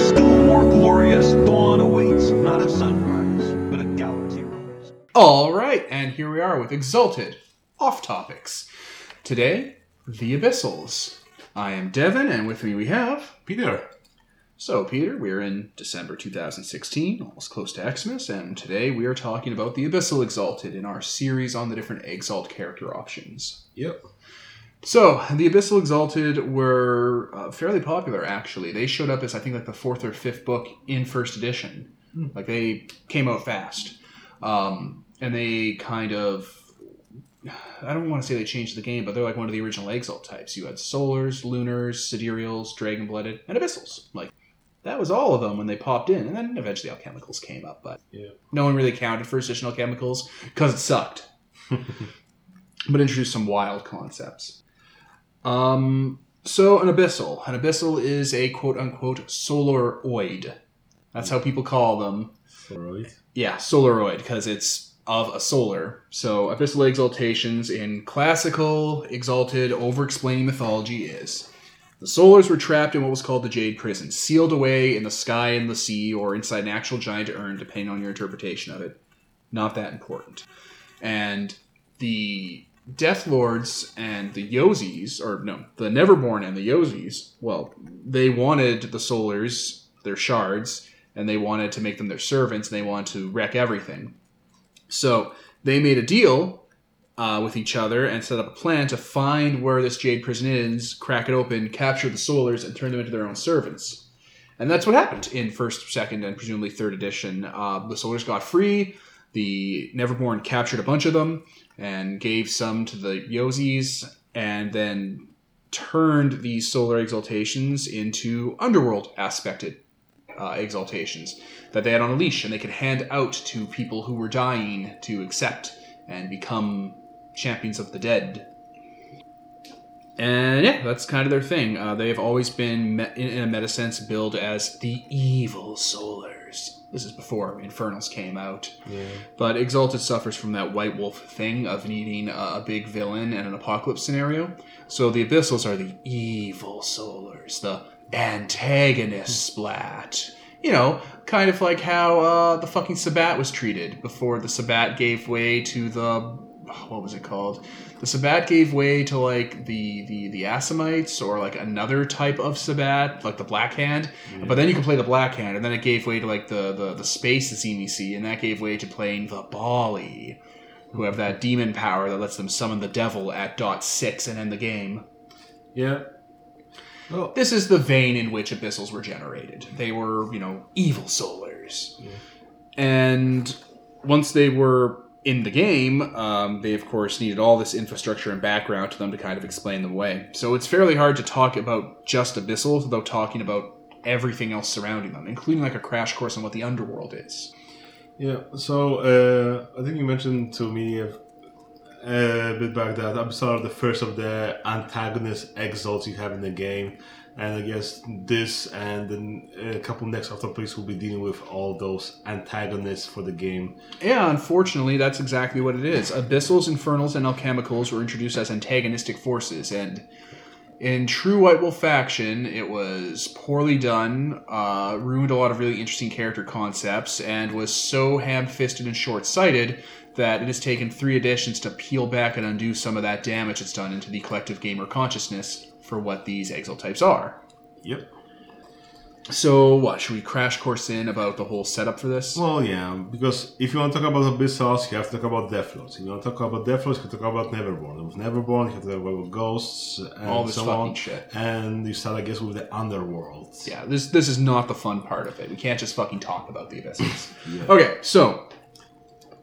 still more glorious dawn awaits, not a sunrise, but a galaxy rise. All right, and here we are with Exalted Off Topics. Today, The Abyssals. I am Devin, and with me we have. Peter. So, Peter, we're in December 2016, almost close to Xmas, and today we are talking about The Abyssal Exalted in our series on the different Exalt character options. Yep. So, the Abyssal Exalted were uh, fairly popular, actually. They showed up as, I think, like the fourth or fifth book in first edition. Like, they came out fast. Um, and they kind of. I don't want to say they changed the game, but they're like one of the original Exalt types. You had Solars, Lunars, Sidereals, Dragon Blooded, and Abyssals. Like, that was all of them when they popped in. And then eventually Alchemicals came up, but Yeah. no one really counted first edition Alchemicals because it sucked. but introduced some wild concepts. Um, so an abyssal. An abyssal is a quote unquote solaroid. That's how people call them. Alright. Yeah, solaroid because it's of a solar. So abyssal exaltations in classical exalted over-explaining mythology is the solars were trapped in what was called the Jade Prison, sealed away in the sky and the sea or inside an actual giant urn, depending on your interpretation of it. Not that important. And the Death Lords and the Yozis, or no, the Neverborn and the Yozis, well, they wanted the Solars, their shards, and they wanted to make them their servants, and they wanted to wreck everything. So they made a deal uh, with each other and set up a plan to find where this Jade Prison is, crack it open, capture the Solars, and turn them into their own servants. And that's what happened in first, second, and presumably third edition. Uh, the Solars got free. The Neverborn captured a bunch of them and gave some to the Yozis, and then turned these solar exaltations into underworld aspected uh, exaltations that they had on a leash and they could hand out to people who were dying to accept and become champions of the dead. And yeah, that's kind of their thing. Uh, they have always been, in a meta sense, billed as the evil solars. This is before Infernals came out. Yeah. But Exalted suffers from that White Wolf thing of needing a, big villain and an apocalypse scenario. So the Abyssals are the evil solars, the antagonist splat. You know, kind of like how uh, the fucking Sabbat was treated before the Sabbat gave way to the what was it called? The Sabbat gave way to like the the the Assamites or like another type of Sabbat, like the Black Hand. Mm-hmm. But then you can play the Black Hand, and then it gave way to like the the the Space Zenisi, and that gave way to playing the Baali, who have that demon power that lets them summon the devil at dot six and end the game. Yeah. Oh. This is the vein in which abyssals were generated. They were, you know, evil solars. And once they were in the game, um, they of course needed all this infrastructure and background to them to kind of explain them away. So it's fairly hard to talk about just abyssals without talking about everything else surrounding them, including like a crash course on what the underworld is. Yeah. So uh, I think you mentioned to me a, a bit back that Abyssal are the first of the antagonist exalts you have in the game. And I guess this and then a couple next author topics will be dealing with all those antagonists for the game. Yeah, unfortunately, that's exactly what it is. Abyssals, Infernals, and Alchemicals were introduced as antagonistic forces, and in true White Wolf faction, it was poorly done, uh, ruined a lot of really interesting character concepts, and was so ham fisted and short sighted that it has taken three editions to peel back and undo some of that damage it's done into the collective gamer consciousness for what these exile types are. Yep. So, what, should we crash course in about the whole setup for this? Well, yeah, because if you want to talk about Abyssals, you have to talk about Deathlords. If you want to talk about Deathlords, you have to talk about Neverborn. With Neverborn, you have to talk about Ghosts and All this so fucking on. shit. And you start, I guess, with the Underworld. Yeah, this this is not the fun part of it. We can't just fucking talk about the abyssals. Yeah. Okay, so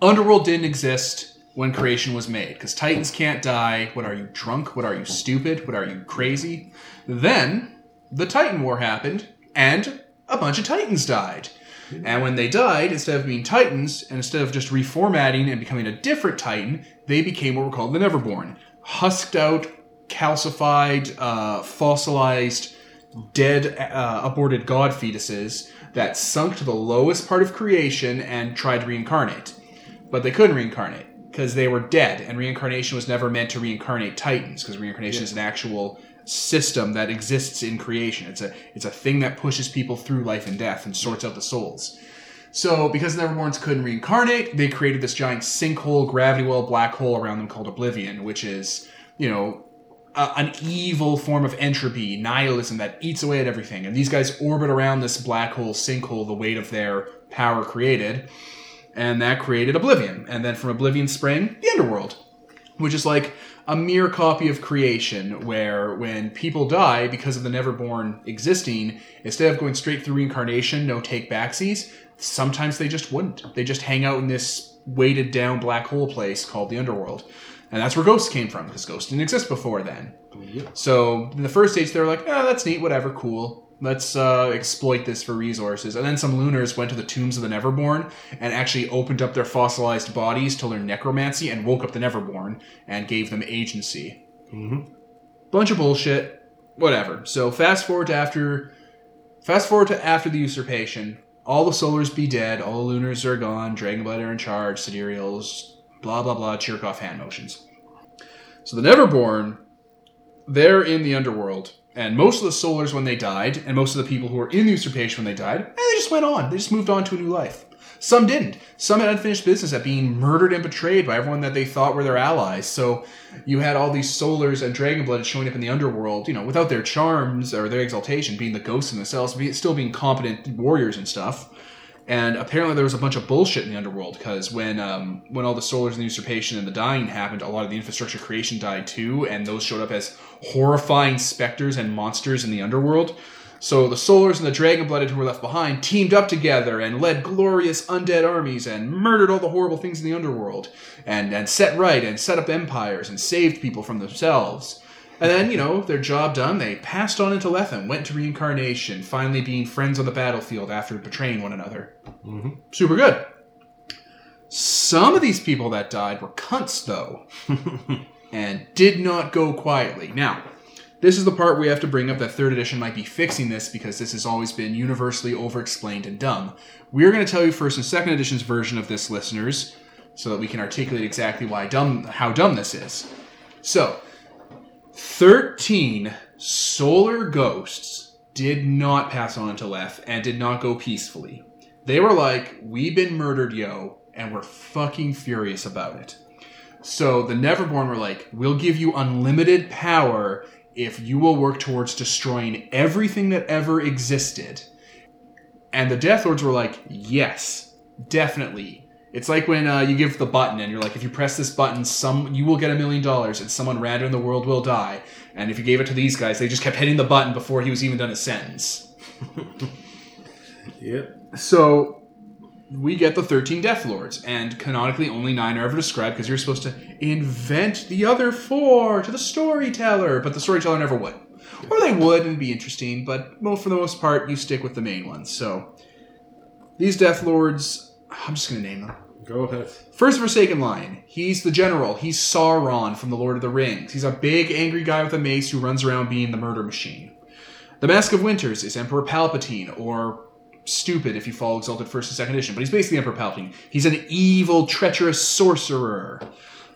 Underworld didn't exist when creation was made because Titans can't die. What are you drunk? What are you stupid? What are you crazy? Then the Titan War happened, and a bunch of Titans died. And when they died, instead of being Titans, and instead of just reformatting and becoming a different Titan, they became what were called the Neverborn. Husked out, calcified, uh, fossilized, dead, uh, aborted god fetuses that sunk to the lowest part of creation and tried to reincarnate. But they couldn't reincarnate because they were dead, and reincarnation was never meant to reincarnate Titans because reincarnation is an actual system that exists in creation. It's a it's a thing that pushes people through life and death and sorts out the souls. So, because the Neverborns couldn't reincarnate, they created this giant sinkhole, gravity well, black hole around them called Oblivion, which is, you know, an evil form of entropy, nihilism that eats away at everything. And these guys orbit around this black hole, sinkhole, the weight of their power created, and that created Oblivion. And then from Oblivion sprang the Underworld, which is like a mere copy of creation where when people die because of the neverborn existing instead of going straight through reincarnation no take backsies sometimes they just wouldn't. They just hang out in this weighted down black hole place called the underworld. And that's where ghosts came from because ghosts didn't exist before then. So in the first stage they were like oh that's neat whatever cool let's uh, exploit this for resources. And then some lunars went to the tombs of the neverborn and actually opened up their fossilized bodies to learn necromancy and woke up the neverborn and gave them agency. Bunch of bullshit. Whatever. So fast forward to after fast forward to after the usurpation. All the solars be dead. All the lunars are gone. Dragonblood are in charge. Sidereals blah blah blah. Chirkov hand motions. So the neverborn they're in the underworld and most of the solars when they died and most of the people who were in the usurpation when they died eh, they just went on. They just moved on to a new life. Some didn't. Some had unfinished business at being murdered and betrayed by everyone that they thought were their allies. So you had all these solars and dragonblood showing up in the underworld you know without their charms or their exaltation being the ghosts in themselves still being competent warriors and stuff and apparently there was a bunch of bullshit in the underworld because when um, when all the solars and the usurpation and the dying happened, a lot of the infrastructure creation died too, and those showed up as horrifying specters and monsters in the underworld. So the solars and the dragon-blooded who were left behind teamed up together and led glorious undead armies and murdered all the horrible things in the underworld and and set right and set up empires and saved people from themselves. And then, you know, their job done, they passed on into Lethem, went to reincarnation, finally being friends on the battlefield after betraying one another. Mm-hmm. Super good. Some of these people that died were cunts, though, and did not go quietly. Now, this is the part we have to bring up that third edition might be fixing this because this has always been universally over-explained and dumb. We're going to tell you first and second edition's version of this, listeners, so that we can articulate exactly why dumb, how dumb this is. So, 13 solar ghosts did not pass on to Lethe and did not go peacefully. They were like, We've been murdered, yo, and we're fucking furious about it. So the Neverborn were like, We'll give you unlimited power if you will work towards destroying everything that ever existed. And the Death Lords were like, Yes, definitely. It's like when uh, you give the button and you're like, if you press this button, some you will get a million dollars and someone random in the world will die. And if you gave it to these guys, they just kept hitting the button before he was even done his sentence. Yep. So we get the 13 Death Lords, and canonically only nine are ever described because you're supposed to invent the other four to the storyteller, but the storyteller never would. Or they would and it'd be interesting, but well, for the most part, you stick with the main ones. So these Death Lords, I'm just going to name them. Go ahead. First Forsaken Lion. He's the general. He's Sauron from the Lord of the Rings. He's a big, angry guy with a mace who runs around being the murder machine. The Mask of Winters is Emperor Palpatine, or stupid if you follow Exalted First and Second Edition, but he's basically Emperor Palpatine. He's an evil, treacherous sorcerer.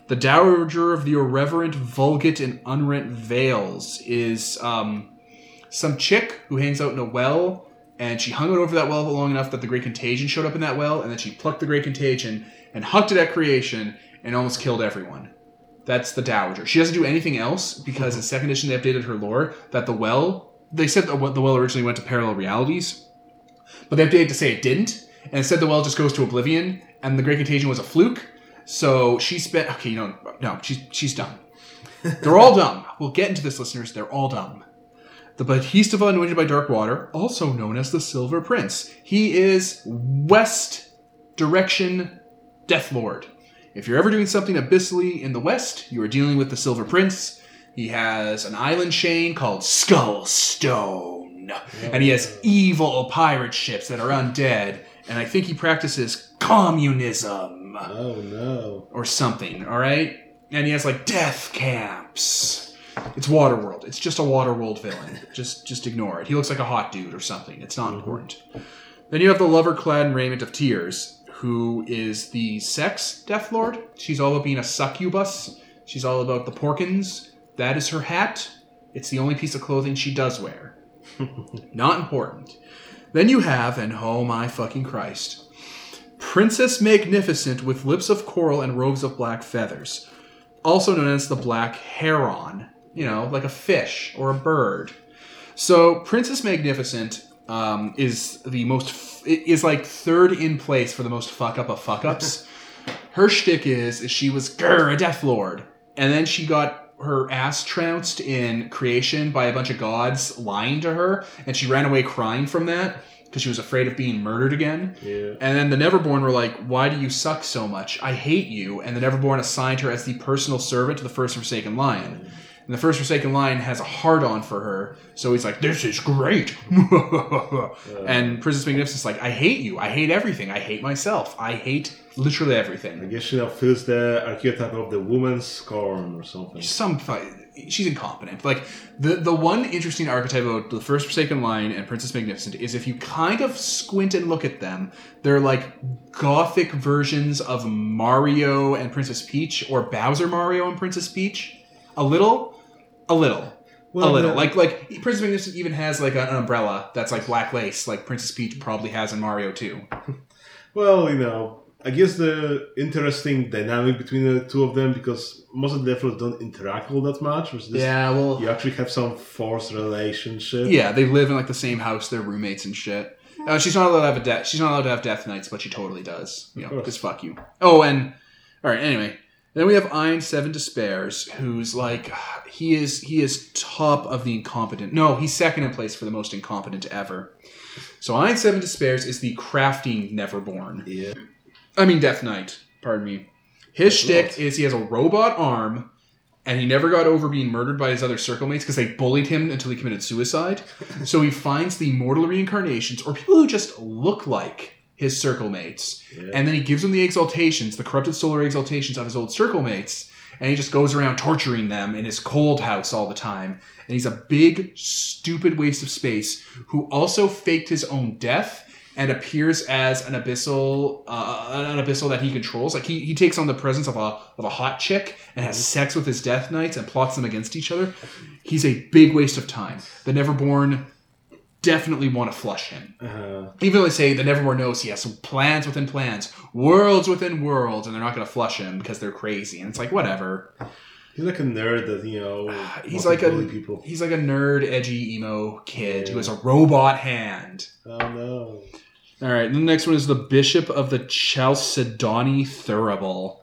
The Dowager of the Irreverent, Vulgate, and Unrent Veils is um, some chick who hangs out in a well, and she hung it over that well long enough that the Great Contagion showed up in that well, and then she plucked the Great Contagion and hucked it at creation and almost killed everyone. That's the Dowager. She doesn't do anything else because in second edition they updated her lore that the well, they said the the well originally went to parallel realities, but they updated to say it didn't, and instead the well just goes to oblivion, and the Great Contagion was a fluke. So she spent. Okay, you know, no, she's she's dumb. They're all dumb. We'll get into this, listeners. They're all dumb. The Bodhisattva anointed by dark water, also known as the Silver Prince. He is West Direction Death Lord. If you're ever doing something abyssally in the West, you are dealing with the Silver Prince. He has an island chain called Skull Stone. And he has evil pirate ships that are undead. And I think he practices communism Oh no. or something, alright? And he has like death camps. It's Waterworld. It's just a Waterworld villain. just just ignore it. He looks like a hot dude or something. It's not mhm. important. Then you have the lover clad in raiment of tears, who is the sex Death Lord. She's all about being a succubus. She's all about the porkins. That is her hat. It's the only piece of clothing she does wear. Not important. Then you have, and oh my fucking Christ, Princess Magnificent with lips of coral and robes of black feathers, also known as the Black Heron. You know, like a fish or a bird. So Princess Magnificent um, is the most f- is like third in place for the most fuck up of fuck ups. her shtick is, is she was grr, a Death Lord, and then she got her ass trounced in creation by a bunch of gods lying to her, and she ran away crying from that because she was afraid of being murdered again. Yeah. And then the Neverborn were like, "Why do you suck so much? I hate you." And the Neverborn assigned her as the personal servant to the First Forsaken Lion. And the First Forsaken Lion has a hard on for her, so he's like, "This is great." and Princess Magnificent's like, "I hate you. I hate everything. I hate myself. I hate literally everything." I guess she now fills the archetype of the woman's scorn or something. Some she's incompetent. Like the the one interesting archetype about the First Forsaken Lion and Princess Magnificent is if you kind of squint and look at them, they're like gothic versions of Mario and Princess Peach or Bowser Mario and Princess Peach. A little, a little. a little, the- like like Princess Magnificent even has like an umbrella that's like black lace, like Princess Peach probably has in Mario too. Well, you know, I guess the interesting dynamic between the two of them because most of the Death Lords don't interact all that much. Versus this, Yeah, well, you actually have some forced relationship. Yeah, they live in like the same house. They're roommates and shit. Uh, she's not allowed to have a death. She's not allowed to have death knights, but she totally does. You know, because fuck you. Oh, and all right. Anyway, then we have Eye and Seven Despairs, who's like he is he is top of the incompetent. No, he's second in place for the most incompetent ever. So Eye and Seven Despairs is the crafty Neverborn. Yeah. I mean Death Knight. Pardon me. His shtick is he has a robot arm, and he never got over being murdered by his other circle mates because they bullied him until he committed suicide. so he finds the mortal reincarnations or people who just look like his circle mates, Yeah. and then he gives them the exaltations, the corrupted solar exaltations of his old circle mates, and he just goes around torturing them in his cold house all the time. And he's a big, stupid waste of space who also faked his own death and appears as an abyssal, uh, an abyssal that he controls. Like he, he takes on the presence of a of a hot chick and has sex with his death knights and plots them against each other. He's a big waste of time. The Neverborn definitely want to flush him. Uh, Even though they say the Neverborn knows he has some plans within plans, worlds within worlds, and they're not going to flush him because they're crazy. And it's like whatever. he's like a nerd that you know. He's like a people. he's like a nerd, edgy emo kid who has a robot hand. Oh no. All right, and the next one is the Bishop of the Chalcedony Thurible,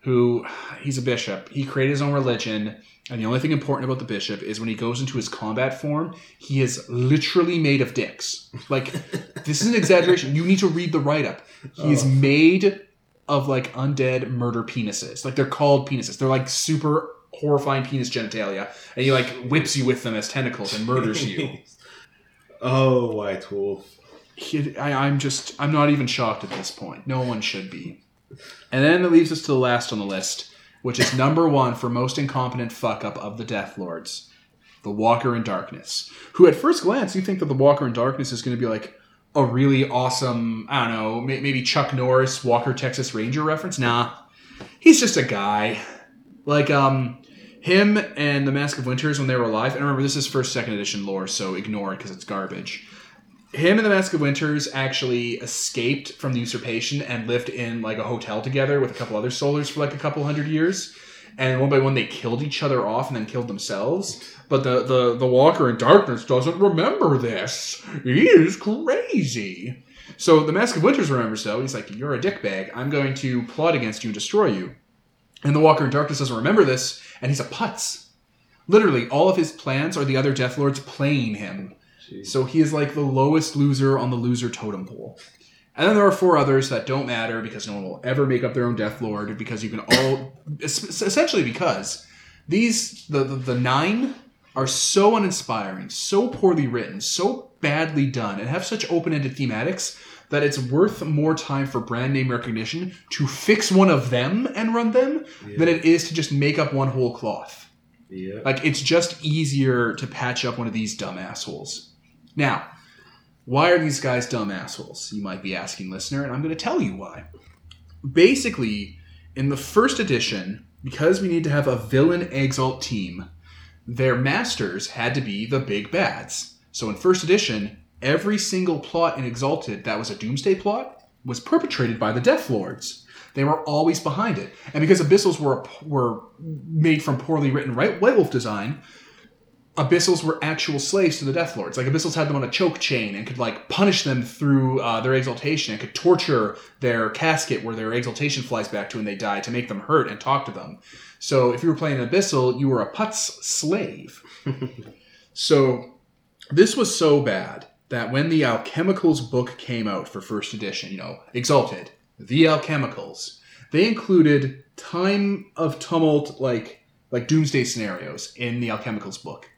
who he's a bishop. He created his own religion, and the only thing important about the bishop is when he goes into his combat form, he is literally made of dicks. Like this is an exaggeration. You need to read the write up. He is Oh. made of like undead murder penises. Like they're called penises. They're like super horrifying penis genitalia, and he like whips you with them as tentacles and murders you. oh, White Wolf. he, I, I'm just I'm not even shocked at this point. No one should be. And then it leaves us to the last on the list, which is number one for most incompetent fuck up of the Death Lords, the Walker in Darkness. Who at first glance you think that the Walker in Darkness is going to be like a really awesome I don't know may- maybe Chuck Norris Walker Texas Ranger reference. Nah, he's just a guy. Like um him and the Mask of Winters when they were alive. And remember, this is first second edition lore, so ignore it because it's garbage him and the Mask of Winters actually escaped from the usurpation and lived in like a hotel together with a couple other solars for like a couple hundred years. And one by one, they killed each other off and then killed themselves. But the the the Walker in Darkness doesn't remember this. He is crazy. So the Mask of Winters remembers though. He's like, "You're a dickbag. I'm going to plot against you and destroy you." And the Walker in Darkness doesn't remember this, and he's a putz. Literally, all of his plans are the other Death Lords playing him. Jeez. So he is like the lowest loser on the loser totem pole. And then there are four others that don't matter because no one will ever make up their own Death Lord because you can all essentially because these the, the the nine are so uninspiring, so poorly written, so badly done, and have such open-ended thematics that it's worth more time for brand name recognition to fix one of them and run them than it is to just make up one whole cloth. Yeah. Like it's just easier to patch up one of these dumb assholes. Now, why are these guys dumb assholes? You might be asking, listener, and I'm going to tell you why. Basically, in the first edition, because we need to have a villain exalt team, their masters had to be the big bads. So in first edition, every single plot in Exalted that was a Doomsday plot was perpetrated by the Death Lords. They were always behind it, and because Abyssals were were made from poorly written White Wolf design, Abyssals were actual slaves to the Death Lords. Like Abyssals had them on a choke chain and could like punish them through uh, their exaltation and could torture their casket where their exaltation flies back to when they die to make them hurt and talk to them. So if you were playing an Abyssal, you were a putz slave. so this was so bad that when the Alchemicals book came out for first edition, you know, Exalted, the Alchemicals, they included time of tumult like like doomsday scenarios in the Alchemicals book.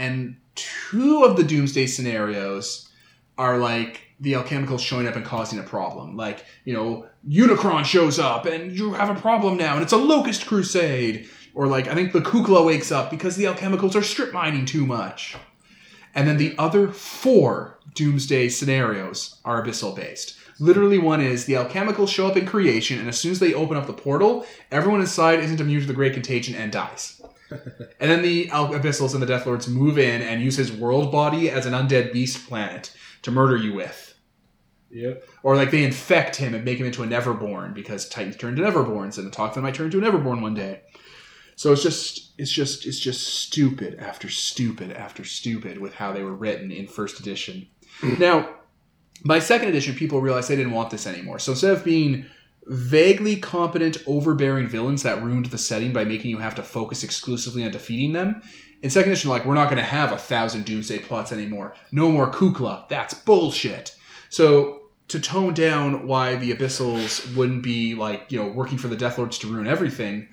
And two of the doomsday scenarios are like the alchemicals showing up and causing a problem. Like, you know, Unicron shows up and you have a problem now and it's a locust crusade. Or like I think the Kukla wakes up because the alchemicals are strip mining too much. And then the other four doomsday scenarios are abyssal based. Literally, one is the alchemicals show up in creation, and as soon as they open up the portal, everyone inside isn't immune to the great contagion and dies. And then the Al- abyssals and the death lords move in and use his world body as an undead beast planet to murder you with. Yep. Or like they infect him and make him into a Neverborn because Titans turn to Neverborns, and the Talkman might turn into a Neverborn one day. So it's just it's just it's just stupid after stupid after stupid with how they were written in first edition. now, by second edition, people realized they didn't want this anymore. So instead of being vaguely competent, overbearing villains that ruined the setting by making you have to focus exclusively on defeating them, in second edition, like we're not going to have a thousand doomsday plots anymore. No more Kukla. That's bullshit. So to tone down why the Abyssals wouldn't be like you know working for the Death Lords to ruin everything,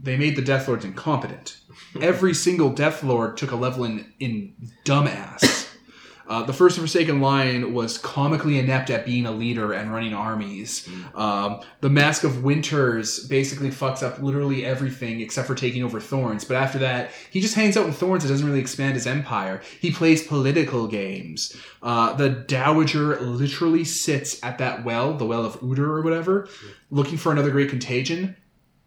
they made the Death Lords incompetent. Every single Death Lord took a level in in dumbass. Uh, the First Forsaken Lion was comically inept at being a leader and running armies. Um, the Mask of Winters basically fucks up literally everything except for taking over Thorns. But after that, he just hangs out in Thorns and doesn't really expand his empire. He plays political games. Uh, the Dowager literally sits at that well, the Well of Udr or whatever, looking for another Great Contagion,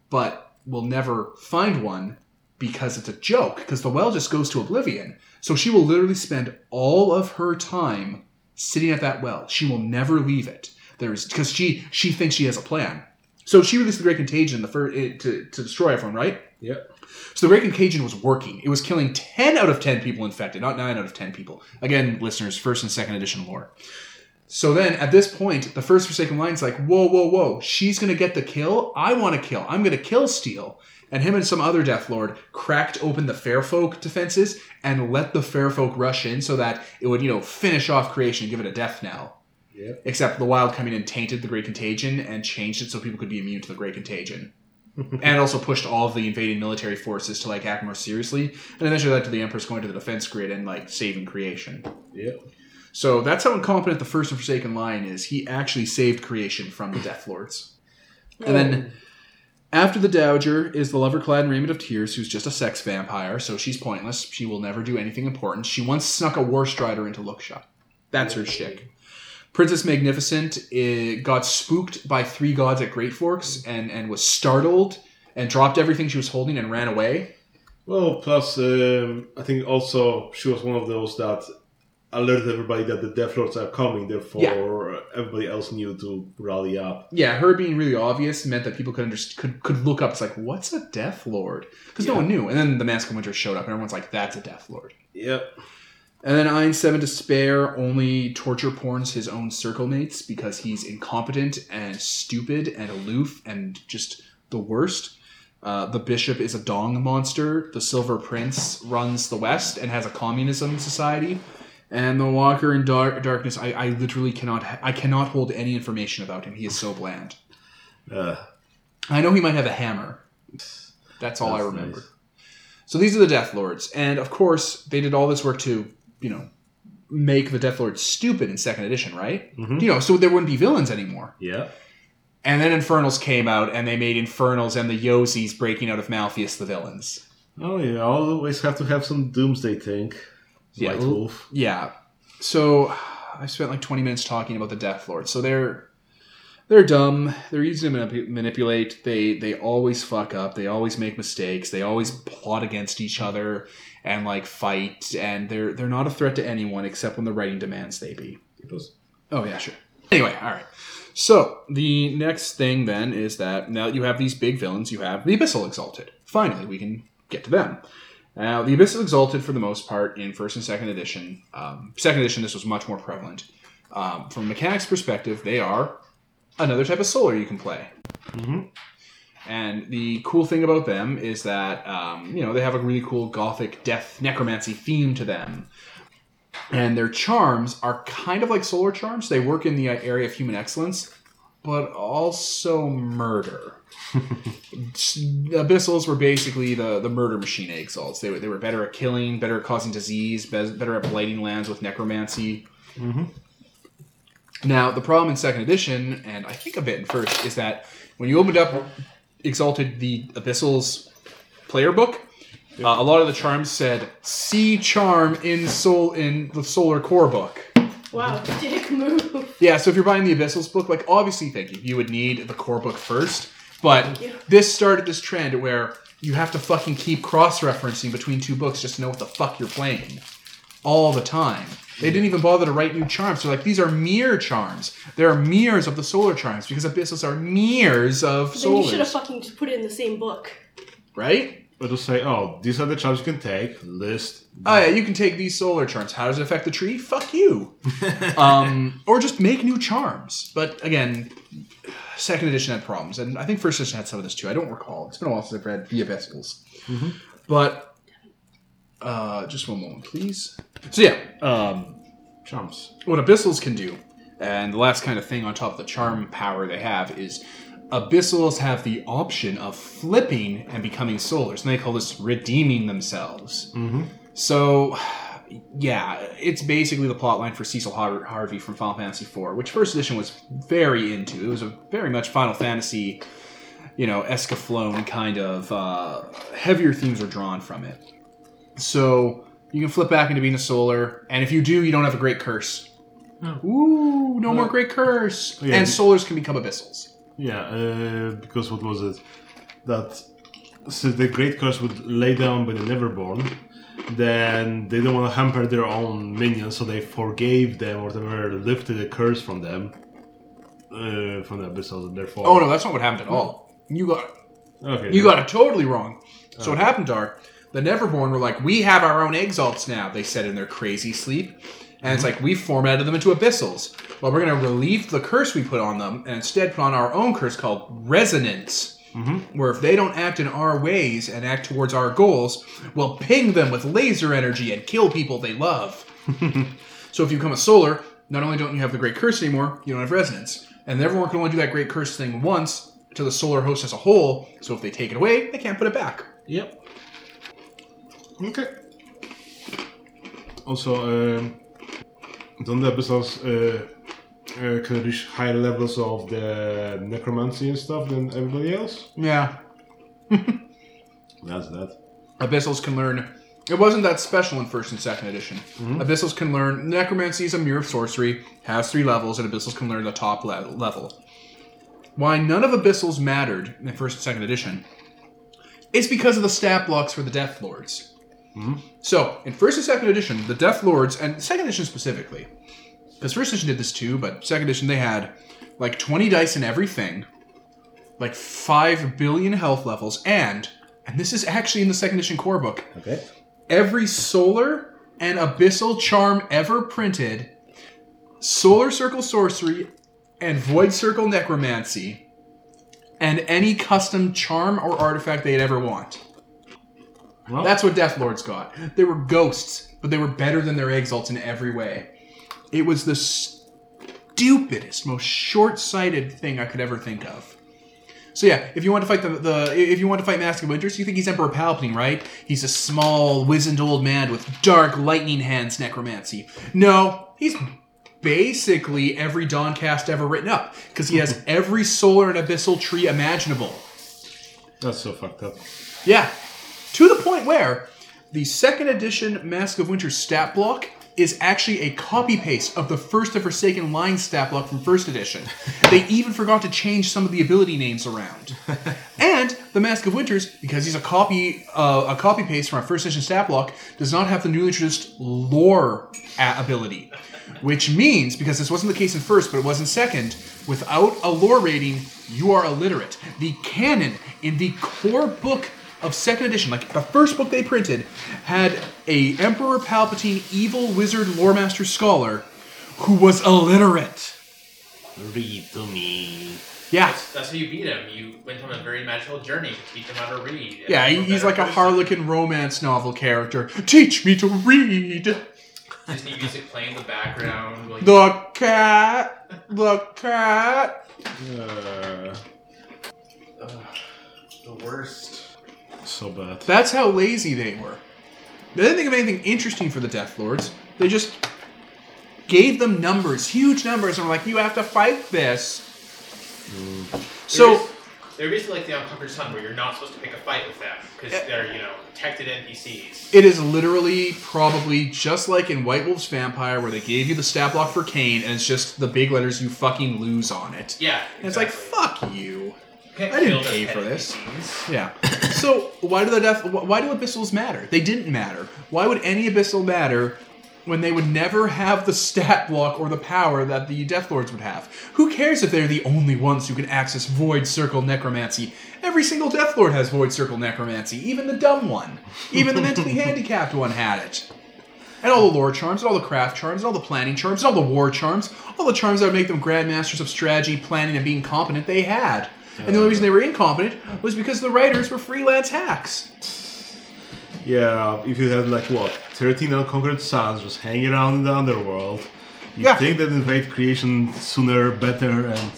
but will never find one because it's a joke, because the well just goes to oblivion. So she will literally spend all of her time sitting at that well. She will never leave it. There's because she she thinks she has a plan. So she released the Great Contagion the first, to to destroy everyone, right? Yep. So the Great Contagion was working. It was killing ten out of ten people infected, not nine out of ten people. Again, listeners, first and second edition lore. So then, at this point, the first Forsaken Lion's like, whoa, whoa, whoa, she's gonna get the kill. I want to kill. I'm gonna kill steal. And him and some other Death Lord cracked open the Fairfolk defenses and let the Fairfolk rush in so that it would, you know, finish off creation and give it a death knell. Yep. Except the Wild coming in tainted the Great Contagion and changed it so people could be immune to the Great Contagion. and also pushed all of the invading military forces to like act more seriously, and eventually led to the Empress going to the defense grid and like saving creation. Yep. So that's how incompetent the first and Forsaken Lion is. He actually saved creation from the Death Lords. And then after the Dowager is the lover clad in raiment of tears, who's just a sex vampire, so she's pointless. She will never do anything important. She once snuck a war strider into Lookshy. That's her shtick. Princess Magnificent eh, got spooked by three gods at Great Forks and, and was startled and dropped everything she was holding and ran away. Well, plus um, I think also she was one of those that alerted everybody that the Death Lords are coming. Therefore, everybody else knew to rally up. Yeah, her being really obvious meant that people could underst- could could look up. It's like, what's a Death Lord? Because no one knew. And then the Mask of Winter showed up, and everyone's like, that's a Death Lord. Yep. And then Eye and Seven Despair only torture porns his own circle mates because he's incompetent and stupid and aloof and just the worst. Uh, the bishop is a dong monster. The Silver Prince runs the West and has a communism society. And the Walker in Dark- Darkness, I, I literally cannot, ha- I cannot hold any information about him. He is so bland. Uh, I know he might have a hammer. That's all I remember. nice. So these are the Death Lords, and of course they did all this work to, you know, make the Death Lords stupid in Second Edition, right? Mhm. You know, so there wouldn't be villains anymore. yeah. And then Infernals came out, and they made Infernals and the Yozis breaking out of Malfeas the villains. Oh yeah. Always have to have some Doomsday tank. Yeah, White Wolf. Yeah. So I spent like 20 minutes talking about the Death Lords. So they're they're dumb. They're easy to manip- manipulate. They they always fuck up. They always make mistakes. They always plot against each other and like fight. And they're they're not a threat to anyone except when the writing demands they be. Oh yeah, sure. Anyway, all right. So the next thing then is that now that you have these big villains, you have the Abyssal Exalted. Finally, we can get to them. Now, the Abyssal Exalted, for the most part, in first and second edition, um, second edition, this was much more prevalent. Um, from a mechanics perspective, they are another type of solar you can play. And the cool thing about them is that um, you know they have a really cool gothic death necromancy theme to them, and their charms are kind of like solar charms. They work in the uh, area of human excellence, but also murder. Abyssals were basically the, the murder machine exalts. They were, they were better at killing, better at causing disease, better at blighting lands with necromancy. Now, the problem in second edition, and I think a bit in first, is that when you opened up Exalted the Abyssals player book, uh, a lot of the charms said "See charm in soul in the Solar Core book." Wow, dick move. Yeah, so if you're buying the Abyssals book, like obviously, thank you, you would need the core book first. But this started this trend where you have to fucking keep cross-referencing between two books just to know what the fuck you're playing all the time. They didn't even bother to write new charms. They're like, these are mirror charms. They are mirrors of the solar charms because Abyssals are mirrors of Then you should have fucking just put it in the same book. right? Or just say, oh, these are the charms you can take. List. Oh yeah, you can take these solar charms. How does it affect the tree? Fuck you. um, or just make new charms. But again, second edition had problems, and I think first edition had some of this too. I don't recall. It's been a while since I've read the Abyssals. But uh, just one moment, please. So yeah, um, Charms. what abyssals can do, and the last kind of thing on top of the charm power they have is abyssals have the option of flipping and becoming solars, and they call this redeeming themselves. So, yeah, it's basically the plotline for Cecil Har- Harvey from Final Fantasy IV, which first edition was very into. It was a very much Final Fantasy, you know, Escaflowne kind of uh, heavier themes were drawn from it. So you can flip back into being a solar, and if you do, you don't have a great curse. Ooh, no more great curse. Yeah. And solars can become abyssals. Yeah, uh, because what was it? That so the Great Curse would lay down by the Neverborn, then they don't want to hamper their own minions, so they forgave them or whatever, lifted the curse from them, uh, from the Abyssals, and therefore. Oh no, that's not what happened at all. You got Okay. You got it totally wrong. So what happened are the Neverborn were like, we have our own exalts now. They said in their crazy sleep, and it's like we formatted them into abyssals. Well, we're going to relieve the curse we put on them, and instead put on our own curse called resonance. Where if they don't act in our ways and act towards our goals, we'll ping them with laser energy and kill people they love. so if you become a solar, not only don't you have the great curse anymore, you don't have resonance. And everyone can only do that great curse thing once to the solar host as a whole. So if they take it away, they can't put it back. Yep. Okay. Also, um, don't the Abyssals uh, uh, can reach higher levels of the necromancy and stuff than everybody else? Yeah. That's that. Abyssals can learn. It wasn't that special in first and second edition. Abyssals can learn. Necromancy is a mirror of sorcery, has three levels, and Abyssals can learn the top le- level. Why none of Abyssals mattered in first and second edition is because of the stat blocks for the Death Lords. Hmm? So, in first and second edition, the Death Lords, and second edition specifically, because first edition did this too, but second edition they had like 20 dice in everything, like 5 billion health levels, and, and this is actually in the second edition core book, Okay. every solar and abyssal charm ever printed, solar circle sorcery, and void circle necromancy, and any custom charm or artifact they'd ever want. Well, That's what Death Lords got. They were ghosts, but they were better than their exalts in every way. It was the stupidest, most short-sighted thing I could ever think of. So yeah, if you want to fight the, the if you want to fight Mask of Winters, you think he's Emperor Palpatine, right? He's a small, wizened old man with dark lightning hands necromancy. No, he's basically every Dawncast ever written up because he has every solar and abyssal tree imaginable. that's so fucked up. Yeah. To the point where the second edition Mask of Winter stat block is actually a copy paste of the first of Forsaken line stat block from first edition. they even forgot to change some of the ability names around. and the Mask of Winters, because he's a copy uh, a copy paste from our first edition stat block, does not have the newly introduced lore ability. Which means, because this wasn't the case in first, but it was in second, without a lore rating, you are illiterate. The canon in the core book of second edition, like the first book they printed, had a Emperor Palpatine evil wizard lore master scholar who was illiterate. Read to me. Yeah. That's, that's how you beat him. You went on a very magical journey to teach him how to read. Yeah, he- he's better like a. Harlequin romance novel character. Teach me to read. Disney music playing in the background. Like, The cat. The cat. Uh, the worst. So bad. That's how lazy they were. They didn't think of anything interesting for the Death Lords. They just gave them numbers, huge numbers, and were like, "You have to fight this." Mm. So They're basically like the Unconquered Sun, where you're not supposed to pick a fight with them because eh. they're you know protected NPCs. it is literally probably just like in White Wolf's Vampire, where they gave you the stat block for Caine, and it's just the big letters you fucking lose on it. Yeah, And it's like, fuck you. I didn't pay for this. Yeah. So why do the death? Why do abyssals matter? They didn't matter. Why would any abyssal matter when they would never have the stat block or the power that the Death Lords would have? Who cares if they're the only ones who can access Void Circle Necromancy? Every single Death Lord has Void Circle Necromancy. Even the dumb one. Even the mentally handicapped one had it. And all the lore charms, and all the craft charms, and all the planning charms, and all the war charms, all the charms that would make them grandmasters of strategy, planning, and being competent, they had. And the only reason they were incompetent was because the writers were freelance hacks. Yeah, if you had like what, 13 unconquered suns just hanging around in the underworld, you Yeah. think that invade creation sooner, better, and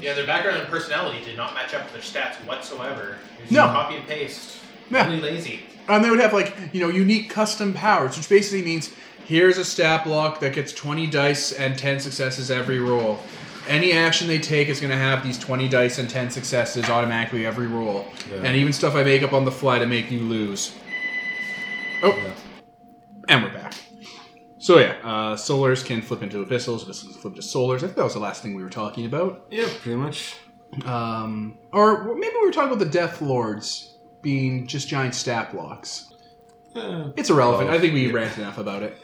Yeah, their background and personality did not match up with their stats whatsoever. It was No. just copy and paste. Yeah. Really lazy. And they would have like, you know, unique custom powers, which basically means here's a stat block that gets 20 dice and 10 successes every roll. Any action they take is going to have these 20 dice and 10 successes automatically every roll. Yeah. And even stuff I make up on the fly to make you lose. Oh, yeah. and we're back. So yeah, uh, solars can flip into abyssals, can flip into solars. I think that was the last thing we were talking about. Yeah, pretty much. Um, or maybe we were talking about the Death Lords being just giant stat blocks. Yeah. It's irrelevant. Oh, I think we yeah. ranted enough about it.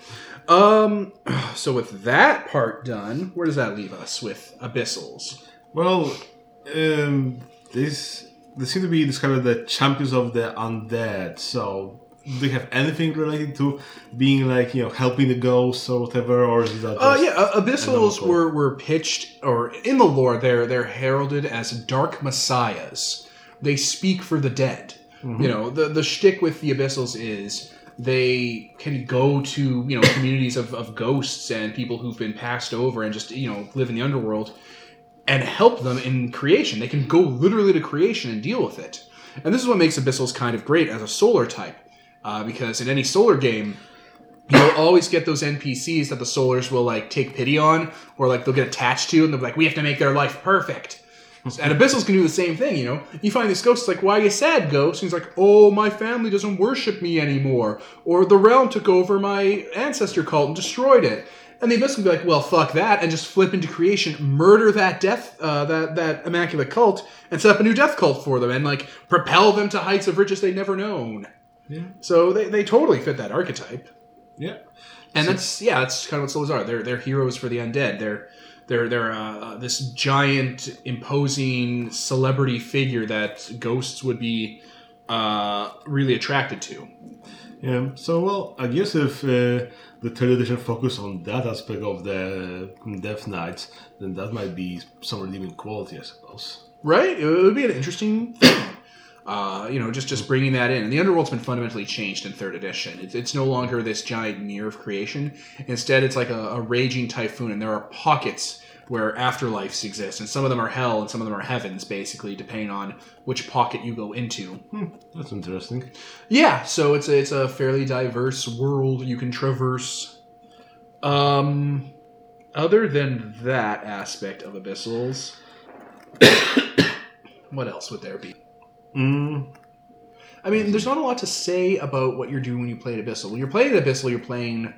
Um, so with that part done, where does that leave us with abyssals? Well, um, this they seem to be described as the champions of the undead. So, do they have anything related to being like you know helping the ghosts or whatever, or is that? Uh, yeah, uh, abyssals were were pitched, or in the lore, they're they're heralded as dark messiahs. They speak for the dead. You know, the the shtick with the abyssals is they can go to you know communities of, of ghosts and people who've been passed over and just you know live in the underworld and help them in creation. They can go literally to creation and deal with it. And this is what makes abyssals kind of great as a solar type, uh, because in any solar game, you'll always get those NPCs that the Solars will like take pity on, or like they'll get attached to, and they'll be like, "We have to make their life perfect." and Abyssals can do the same thing, you know. You find this ghost, like, "Why are you sad, ghost?" And he's like, "Oh, my family doesn't worship me anymore, or the realm took over my ancestor cult and destroyed it." And the Abyss can be like, "Well, fuck that," and just flip into creation, murder that death, uh, that that immaculate cult, and set up a new death cult for them, and like propel them to heights of riches they'd never known. Yeah. So they, they totally fit that archetype. yeah. And that's yeah, that's kind of what souls are. They're they're heroes for the undead. They're they're they're uh, this giant, imposing celebrity figure that ghosts would be uh, really attracted to. Yeah. So well, I guess if uh, the third edition focus on that aspect of the Death Knights, then that might be some redeeming quality, I suppose. Right? It would be an interesting thing. Uh, you know, just just bringing that in. And the underworld's been fundamentally changed in third edition. It's, it's no longer this giant mirror of creation. Instead, it's like a, a raging typhoon, and there are pockets where afterlives exist, and some of them are hell, and some of them are heavens, basically, depending on which pocket you go into. That's interesting. Yeah, so it's a, it's a fairly diverse world you can traverse. Um, other than that aspect of abyssals, what else would there be? Mm, I mean, there's not a lot to say about what you're doing when you play at Abyssal. When you're playing at Abyssal, you're playing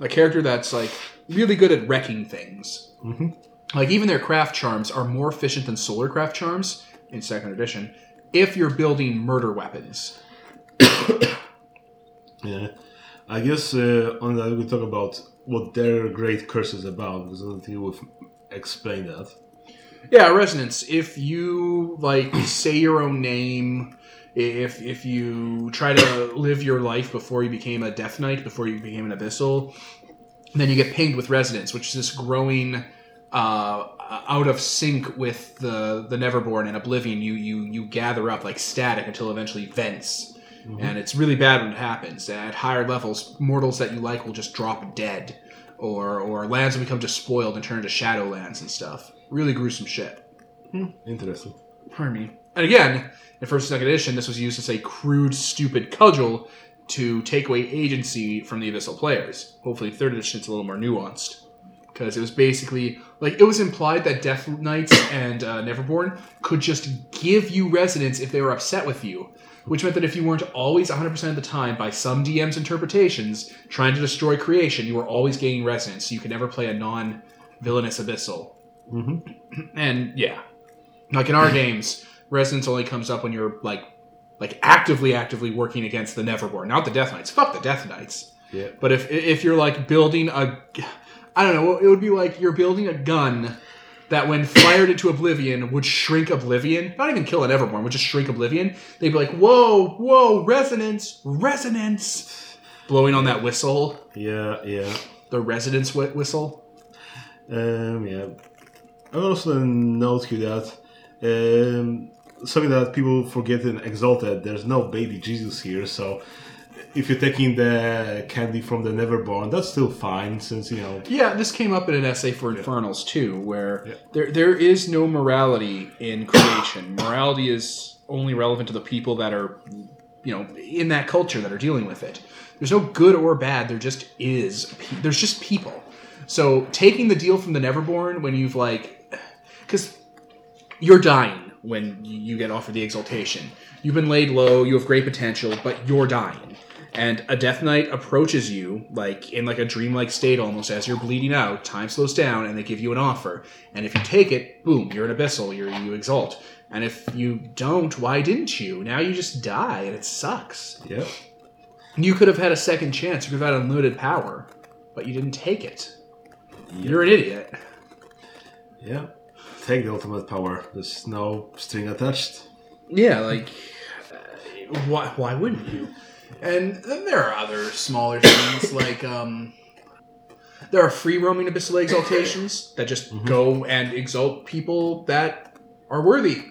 a character that's like really good at wrecking things. Mhm. Like even their craft charms are more efficient than solar craft charms in second edition. If you're building murder weapons, Yeah, I guess uh, on that we talk about what their great curse is about because I don't think we've explained that. Yeah, resonance. If you like say your own name, if if you try to live your life before you became a Death Knight, before you became an Abyssal, then you get pinged with resonance, which is this growing uh, out of sync with the the Neverborn and Oblivion. You you you gather up like static until eventually vents. And it's really bad when it happens. At higher levels, mortals that you like will just drop dead, or or lands will become despoiled and turn into shadowlands and stuff. Really gruesome shit. Interesting. Pardon me. And again, in first and second edition, this was used as a crude, stupid cudgel to take away agency from the Abyssal players. Hopefully, third edition it's a little more nuanced. Because it was basically, like, it was implied that Death Knights and uh, Neverborn could just give you resonance if they were upset with you. Which meant that if you weren't always 100% of the time, by some DM's interpretations, trying to destroy creation, you were always gaining resonance. So you could never play a non villainous Abyssal. And yeah, like in our games, resonance only comes up when you're like, like actively, actively working against the Neverborn, not the Death Knights. Fuck the Death Knights. Yeah. But if if you're like building a, I don't know, it would be like you're building a gun that, when fired into Oblivion, would shrink Oblivion. Not even kill an Neverborn, would just shrink Oblivion. They'd be like, whoa, whoa, resonance, resonance, blowing on that whistle, Yeah, yeah. the resonance whistle. Um, yeah. I also note here that um, something that people forget in Exalted, there's no baby Jesus here, so if you're taking the candy from the Neverborn, that's still fine, since, you know, Yeah, this came up in an essay for Infernals too, where Yeah. there there is no morality in creation. morality is only relevant to the people that are, you know, in that culture that are dealing with it. There's no good or bad. There just is. There's just people. So taking the deal from the Neverborn when you've like, because you're dying when you get offered the exaltation. You've been laid low. You have great potential, but you're dying. And a Death Knight approaches you, like in like a dreamlike state almost, as you're bleeding out. Time slows down, and they give you an offer. And if you take it, boom, you're an abyssal. You're, you exalt. And if you don't, why didn't you? Now you just die, and it sucks. yeah. You could have had a second chance. You could have had unlimited power, but you didn't take it. You're an idiot. Yeah. Take the ultimate power. There's no string attached. Yeah, like uh, why why wouldn't you? And then there are other smaller things like um there are free roaming abyssal exaltations that just go and exalt people that are worthy.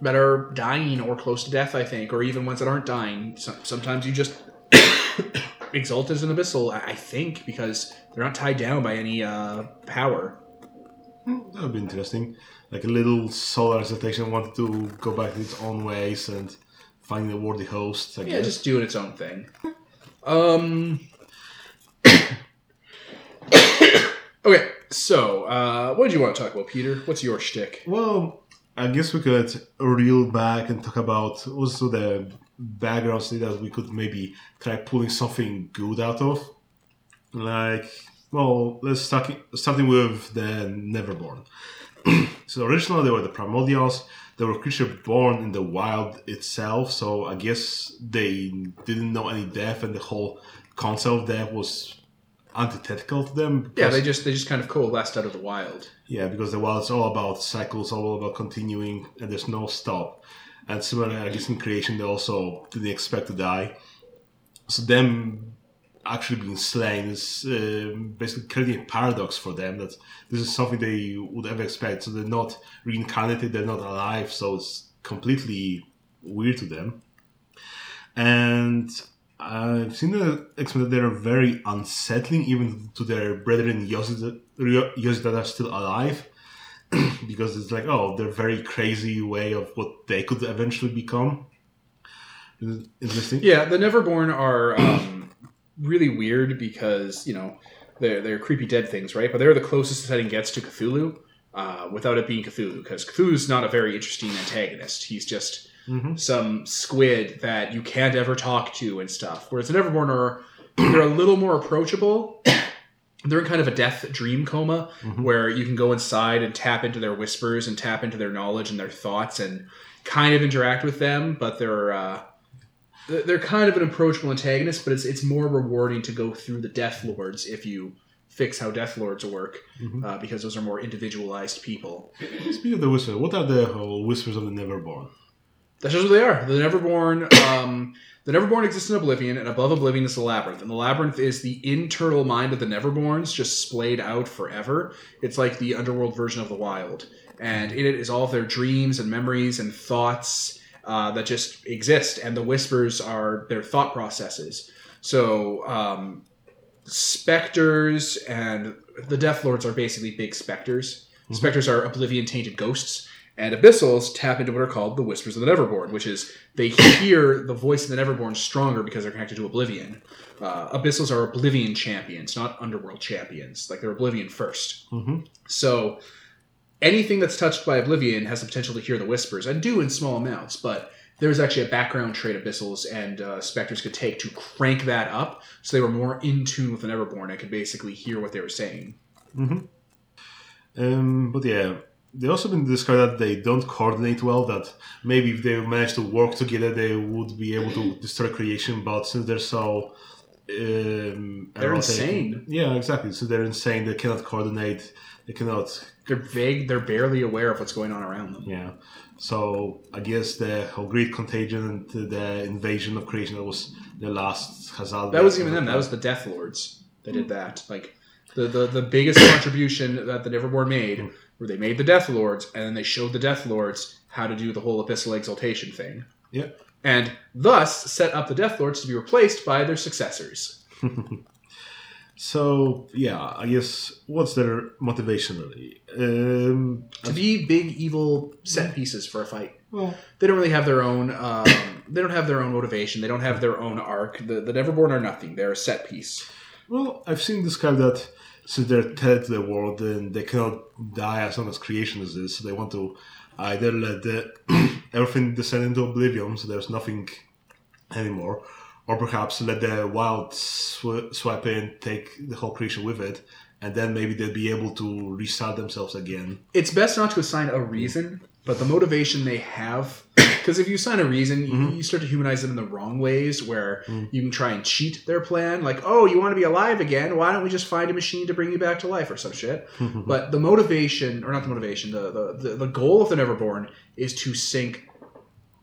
That are dying or close to death, I think, or even ones that aren't dying. So, sometimes you just exalt as an abyssal, I I think, because they're not tied down by any uh, power. That would be interesting. Like a little solar exaltation wanted to go back to its own ways and find a worthy host, I Yeah, guess. just doing its own thing. Um. okay, so uh, what did you want to talk about, Peter? What's your shtick? Well, I guess we could reel back and talk about also the background story that we could maybe try pulling something good out of. Like, well, let's start starting with the Neverborn. so originally they were the Primordials. They were creatures born in the wild itself. So I guess they didn't know any death, and the whole concept of death was antithetical to them. Yeah, they just they just kind of coalesced out of the wild. yeah, because the wild is all about cycles, all about continuing, and there's no stop. And similarly, I guess in creation, they also didn't expect to die. So them actually being slain is um basically creating a paradox for them that this is something they would ever expect. So they're not reincarnated, they're not alive, so it's completely weird to them. And I've seen the explain that they're very unsettling, even to their brethren Yozis that are still alive, because it's like, oh, they're very crazy way of what they could eventually become. Interesting. Yeah, the Neverborn are um, really weird because you know they're they're creepy dead things, right? But they're the closest the setting gets to Cthulhu, uh, without it being Cthulhu, because Cthulhu's not a very interesting antagonist. He's just Mhm. some squid that you can't ever talk to and stuff. Whereas the Neverborn are they're a little more approachable. They're in kind of a death dream coma Mhm. where you can go inside and tap into their whispers and tap into their knowledge and their thoughts and kind of interact with them, but they're uh, they're kind of an approachable antagonist. But it's it's more rewarding to go through the Death Lords if you fix how Death Lords work Mhm. uh, because those are more individualized people. Speaking of the whispers, what are the whole whispers of the Neverborn? That's just what they are. The Neverborn, um, the Neverborn exists in Oblivion, and above Oblivion is the Labyrinth. And the Labyrinth is the internal mind of the Neverborns, just splayed out forever. It's like the underworld version of the Wild, and in it is all of their dreams and memories and thoughts uh, that just exist. And the Whispers are their thought processes. So um, specters and the Death Lords are basically big specters. Specters are oblivion tainted ghosts, and abyssals tap into what are called the whispers of the Neverborn, which is they hear the voice of the Neverborn stronger because they're connected to oblivion. Uh, abyssals are oblivion champions, not underworld champions. Like they're oblivion 1st Mhm. So anything that's touched by oblivion has the potential to hear the whispers, and do in small amounts, but there's actually a background trait abyssals and uh, specters could take to crank that up so they were more in tune with the Neverborn and could basically hear what they were saying. Um, but yeah, they also been described that they don't coordinate well. That maybe if they managed to work together, they would be able to destroy creation. But since they're so um, They're insane. Yeah, exactly. So they're insane. They cannot coordinate. They cannot. They're vague, they're barely aware of what's going on around them. Yeah. So I guess the whole great contagion and the invasion of creation that was the last Hazard. That wasn't even them. That was the Death Lords that did hmm. that. Like the, the the biggest contribution that the Neverborn made, hmm. where they made the Death Lords, and then they showed the Death Lords how to do the whole Abyssal Exaltation thing, Yeah. and thus set up the Death Lords to be replaced by their successors. So yeah, I guess what's their motivation really? Um, To be big evil set pieces for a fight. well, They don't really have their own. Um, they don't have their own motivation. They don't have their own arc. The, the Neverborn are nothing. They're a set piece. Well, I've seen described that since they're tethered to the world and they cannot die as long as creation exists, so they want to either let the everything descend into oblivion, so there's nothing anymore, or perhaps let the wild sw- swipe in, take the whole creation with it, and then maybe they'll be able to restart themselves again. it's best not to assign a reason, but the motivation they have. Because if you assign a reason, you, mm-hmm. you start to humanize them in the wrong ways, where mm-hmm. you can try and cheat their plan. Like, oh, you want to be alive again? Why don't we just find a machine to bring you back to life or some shit? but the motivation, or not the motivation, the, the, the, the goal of the Neverborn is to sink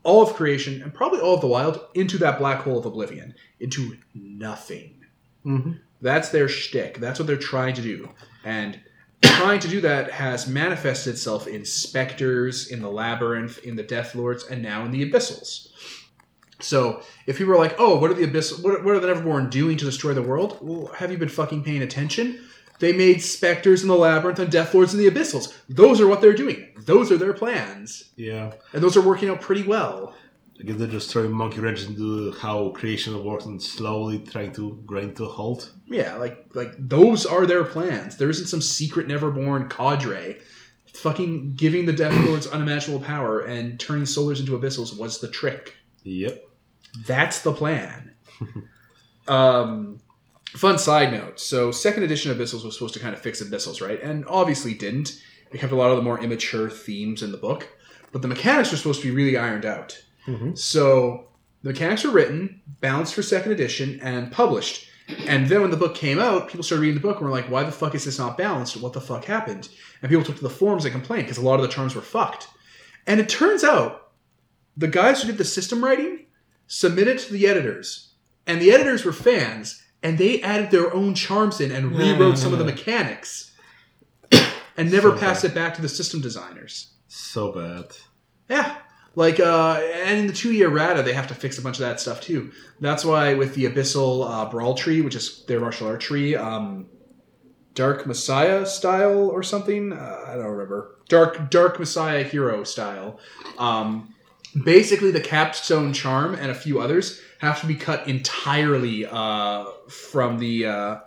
all of creation and probably all of the wild into that black hole of oblivion, into nothing. Mhm. That's their shtick. That's what they're trying to do. And trying to do that has manifested itself in specters, in the labyrinth, in the Death Lords, and now in the Abyssals. So if people are like, "Oh, what are the Abyss? What, what are the Neverborn doing to destroy the world?" Well, have you been fucking paying attention? They made specters in the labyrinth and Death Lords in the Abyssals. Those are what they're doing. Those are their plans, Yeah. and those are working out pretty well. I guess they're just throwing monkey wrenches into how creation works and slowly trying to grind to a halt. Yeah, like like those are their plans. There isn't some secret Neverborn cadre. Fucking giving the Death Lords unimaginable power and turning solars into abyssals was the trick. Yep. That's the plan. um, fun side note. So, second edition of Abyssals was supposed to kind of fix Abyssals, right? And obviously didn't. It kept a lot of the more immature themes in the book. But the mechanics were supposed to be really ironed out. Mm-hmm. So, the mechanics were written, balanced for second edition, and published. And then when the book came out, people started reading the book and were like, why the fuck is this not balanced? What the fuck happened? And people took to the forums and complained because a lot of the charms were fucked. And it turns out the guys who did the system writing submitted to the editors, and the editors were fans, and they added their own charms in and rewrote some of the mechanics, and never So passed it back to the system designers. So bad. Yeah. Like, uh, and in the two year rata, they have to fix a bunch of that stuff too. That's why with the Abyssal uh, Brawl tree, which is their martial art tree, um, Dark Messiah style or something, uh, I don't remember. Dark Dark Messiah hero style. Um, basically, the capstone charm and a few others have to be cut entirely uh, from the. Uh,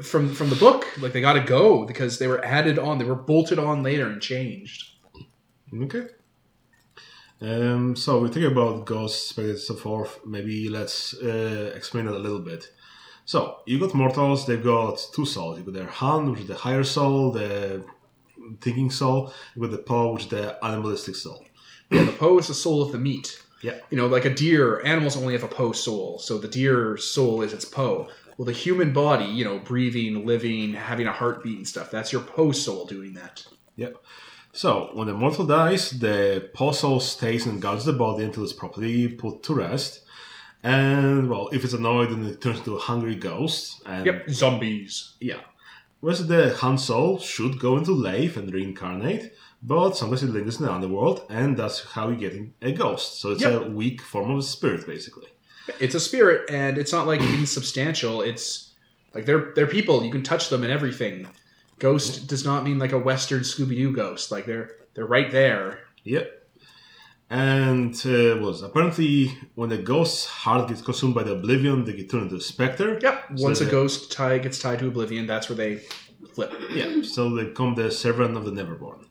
from from the book, like they got to go because they were added on. They were bolted on later and changed. Okay. Um, so we think about ghosts, spirits, and so forth. Maybe let's uh, explain it a little bit. So you got mortals; they've got two souls. You got their hand, which is the higher soul, the thinking soul. You got the po, which is the animalistic soul. Yeah, the Po is the soul of the meat. Yeah. You know, like a deer, animals only have a Po soul, so the deer soul is its Po. Well, the human body, you know, breathing, living, having a heartbeat and stuff, that's your Po soul doing that. Yep. So when the mortal dies, the po soul stays and guards the body until it's properly put to rest. And well, if it's annoyed, then it turns into a hungry ghost. And Yep, zombies. Yeah. Whereas the Han Soul should go into life and reincarnate, but sometimes it lingers in the underworld, and that's how you get a ghost. So it's Yep. a weak form of a spirit, basically. It's a spirit, and it's not like insubstantial. It's like they're they're people. You can touch them and everything. Ghost does not mean like a Western Scooby Doo ghost. Like they're they're right there. Yep. And uh, was apparently when the ghost's heart gets consumed by the oblivion, they get turned into a specter. Yep. So Once a the- ghost tie gets tied to oblivion, that's where they flip. Yeah, so they become the servant of the Neverborn.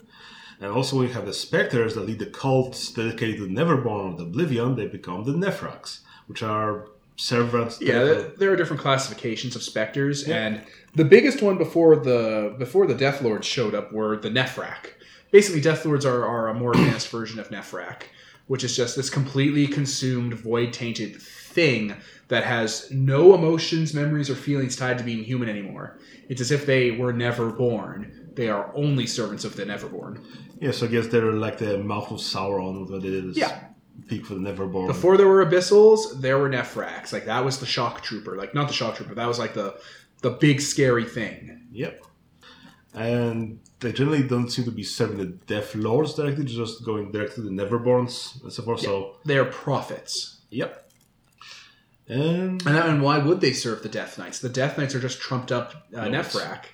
And also, we have the specters that lead the cults dedicated to the Neverborn of the Oblivion. They become the Nephwracks, which are servants. Yeah, th- there are different classifications of specters, Yeah. and the biggest one before the before the Death Lords showed up were the Nephwrack. Basically, Death Lords are, are a more advanced version of Nephwrack, which is just this completely consumed, void tainted thing that has no emotions, memories, or feelings tied to being human anymore. It's as if they were never born. They are only servants of the Neverborn. Yeah, so I guess they're like the mouth of Sauron, what they did is Yeah. peak for the Neverborn. Before there were Abyssals, there were Nephwracks. Like that was the shock trooper. Like not the shock trooper. That was like the the big scary thing. Yep. And they generally don't seem to be serving the Death Lords directly, just going direct to the Neverborns and so forth. So, They're prophets. yep. And And, and why would they serve the Death Knights? The Death Knights are just trumped up uh. Nephwrack.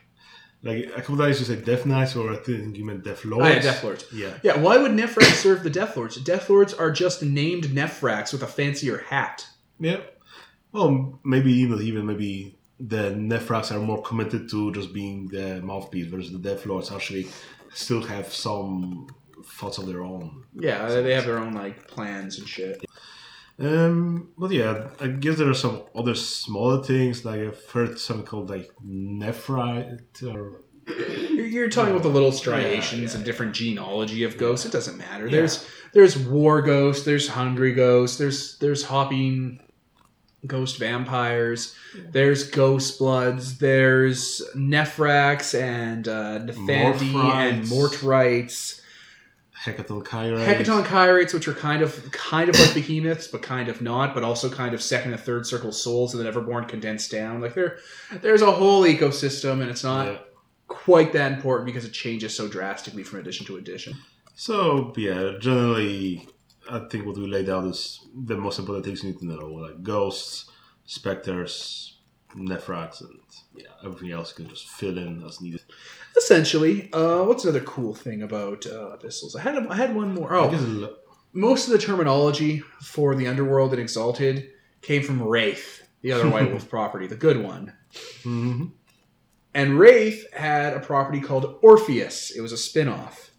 Like a couple times you say Death Knights, or I think you meant Death Lords. Oh, yeah, Death Lords. Yeah. Yeah, why would Nephwrack serve the Death Lords? Death Lords are just named Nephwracks with a fancier hat. Yeah. Well, maybe you know, even maybe the Nephwracks are more committed to just being the mouthpiece, versus the Death Lords actually still have some thoughts of their own. Yeah, they have their own like plans and shit. Um, but yeah, I guess there are some other smaller things. Like I've heard something called like Nephrite or You're, talking about the little striations Yeah, yeah, and different genealogy of ghosts. It doesn't matter. There's there's war ghosts. There's hungry ghosts. There's there's hopping ghost vampires. There's ghost bloods. There's Nephwracks and uh, Nephandi and. Mortwights. Hekatonkhires. Hecaton Kyrates, which are kind of kind of like behemoths, but kind of not, but also kind of second and third circle souls of the Neverborn condensed down. Like there, there's a whole ecosystem, and it's not Yeah. quite that important because it changes so drastically from edition to edition. So yeah, generally, I think what we laid out is the most important things you need to know, like ghosts, specters, Nephwracks, and yeah, everything else you can just fill in as needed. Essentially, uh, what's another cool thing about uh, Abyssals? I had I had one more. Oh, most of the terminology for the underworld and Exalted came from Wraith, the other White Wolf property, the good one. mhm. And Wraith had a property called Orpheus. It was a spin-off.